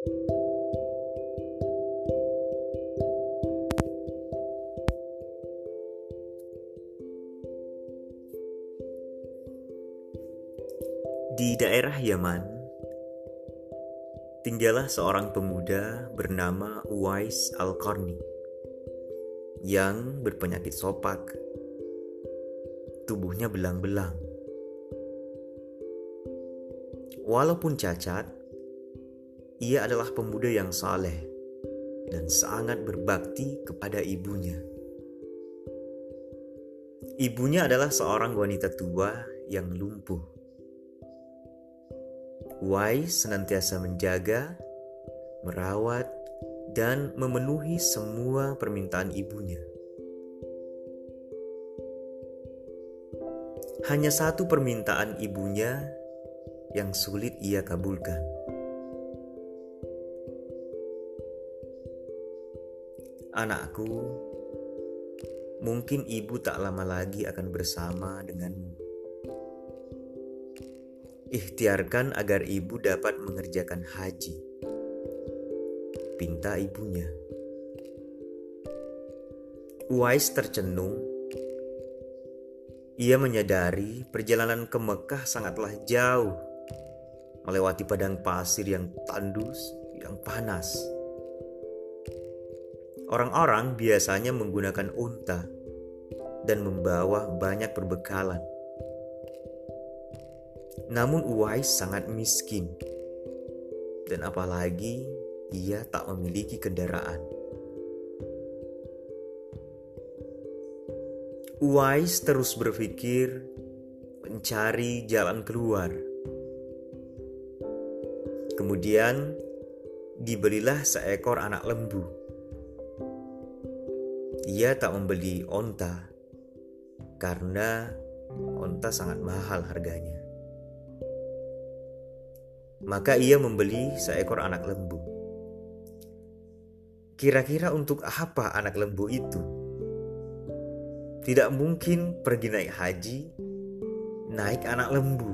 Di daerah Yaman, tinggallah seorang pemuda bernama Uwais Al-Qarni yang berpenyakit sopak. Tubuhnya belang-belang. Walaupun cacat, ia adalah pemuda yang saleh dan sangat berbakti kepada ibunya. Ibunya adalah seorang wanita tua yang lumpuh Wise senantiasa menjaga, merawat, dan memenuhi semua permintaan ibunya. Hanya satu permintaan ibunya yang sulit ia kabulkan. Anakku, mungkin ibu tak lama lagi akan bersama denganmu. Ikhtiarkan agar ibu dapat mengerjakan haji. Pinta ibunya. Uwais tercenung. Ia menyadari perjalanan ke Mekah sangatlah jauh, melewati padang pasir yang tandus, yang panas. Orang-orang biasanya menggunakan unta dan membawa banyak perbekalan. Namun Uwais sangat miskin. Dan apalagi ia tak memiliki kendaraan. Uwais terus berpikir mencari jalan keluar. Kemudian dibelilah seekor anak lembu. Ia tak membeli onta karena onta sangat mahal harganya. Maka ia membeli seekor anak lembu. Kira-kira untuk apa anak lembu itu? Tidak mungkin pergi naik haji, naik anak lembu.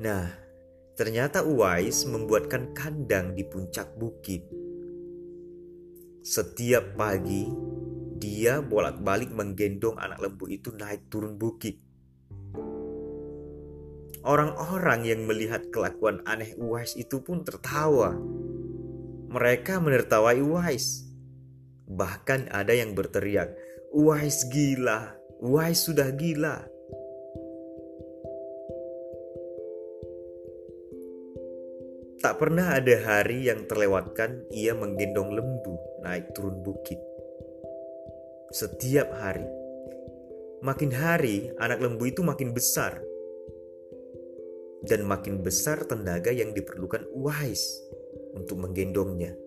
Nah, ternyata Uwais membuatkan kandang di puncak bukit. Setiap pagi, dia bolak-balik menggendong anak lembu itu naik turun bukit. Orang-orang yang melihat kelakuan aneh Uwais itu pun tertawa. Mereka menertawai Uwais. Bahkan ada yang berteriak, Uwais gila, Uwais sudah gila. Tak pernah ada hari yang terlewatkan ia menggendong lembu naik turun bukit. Setiap hari. Makin hari anak lembu itu makin besar dan makin besar tenaga yang diperlukan Uwais untuk menggendongnya.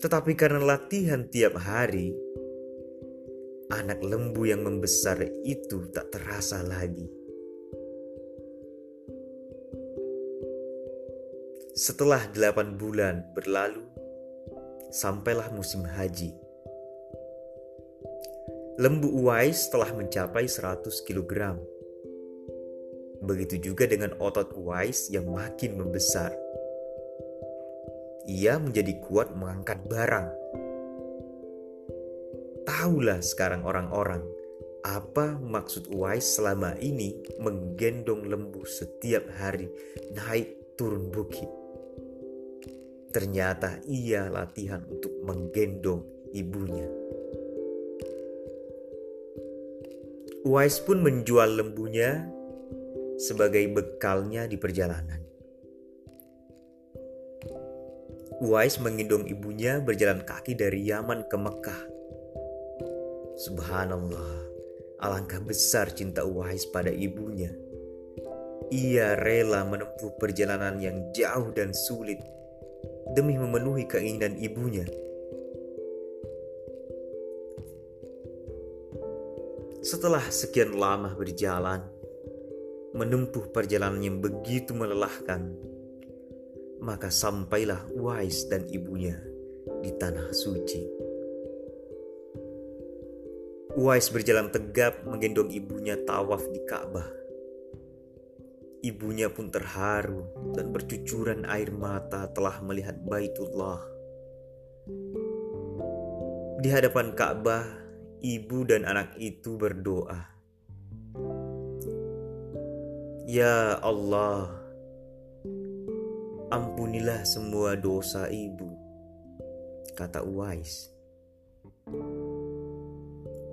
Tetapi karena latihan tiap hari, anak lembu yang membesar itu tak terasa lagi. Setelah delapan bulan berlalu, sampailah musim haji. Lembu Uwais telah mencapai 100 kilogram Begitu juga dengan otot Uwais yang makin membesar. Ia menjadi kuat mengangkat barang. Tahulah sekarang orang-orang apa maksud Uwais selama ini menggendong lembu setiap hari naik turun bukit. Ternyata ia latihan untuk menggendong ibunya. Uwais pun menjual lembunya sebagai bekalnya di perjalanan. Uwais menggendong ibunya berjalan kaki dari Yaman ke Mekah. Subhanallah, alangkah besar cinta Uwais pada ibunya. Ia rela menempuh perjalanan yang jauh dan sulit demi memenuhi keinginan ibunya. Setelah sekian lama berjalan, menempuh perjalanan yang begitu melelahkan, maka sampailah Wais dan ibunya di tanah suci. Wais berjalan tegap menggendong ibunya tawaf di Ka'bah. Ibunya pun terharu dan bercucuran air mata telah melihat Baitullah. Di hadapan Ka'bah, ibu dan anak itu berdoa. Ya Allah, ampunilah semua dosa ibu, kata Uwais.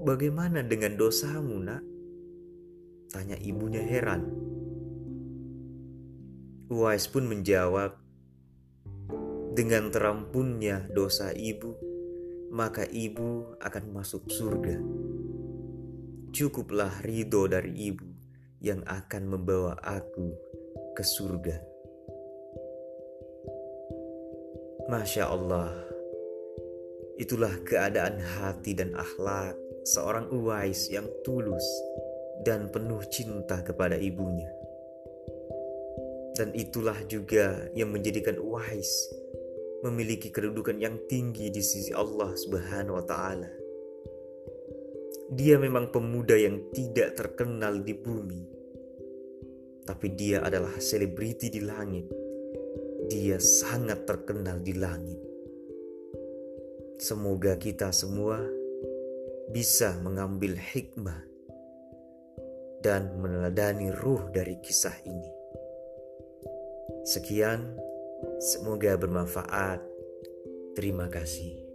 Bagaimana dengan dosamu, nak? Tanya ibunya heran. Uwais pun menjawab, dengan terampunnya dosa ibu, maka ibu akan masuk surga. Cukuplah ridho dari ibu yang akan membawa aku ke surga. Masya Allah, itulah keadaan hati dan akhlak seorang Uwais yang tulus dan penuh cinta kepada ibunya. Dan itulah juga yang menjadikan Uwais memiliki kedudukan yang tinggi di sisi Allah Subhanahu wa taala. Dia memang pemuda yang tidak terkenal di bumi, tapi dia adalah selebriti di langit. Dia sangat terkenal di langit. Semoga kita semua bisa mengambil hikmah dan meneladani ruh dari kisah ini. Sekian, semoga bermanfaat. Terima kasih.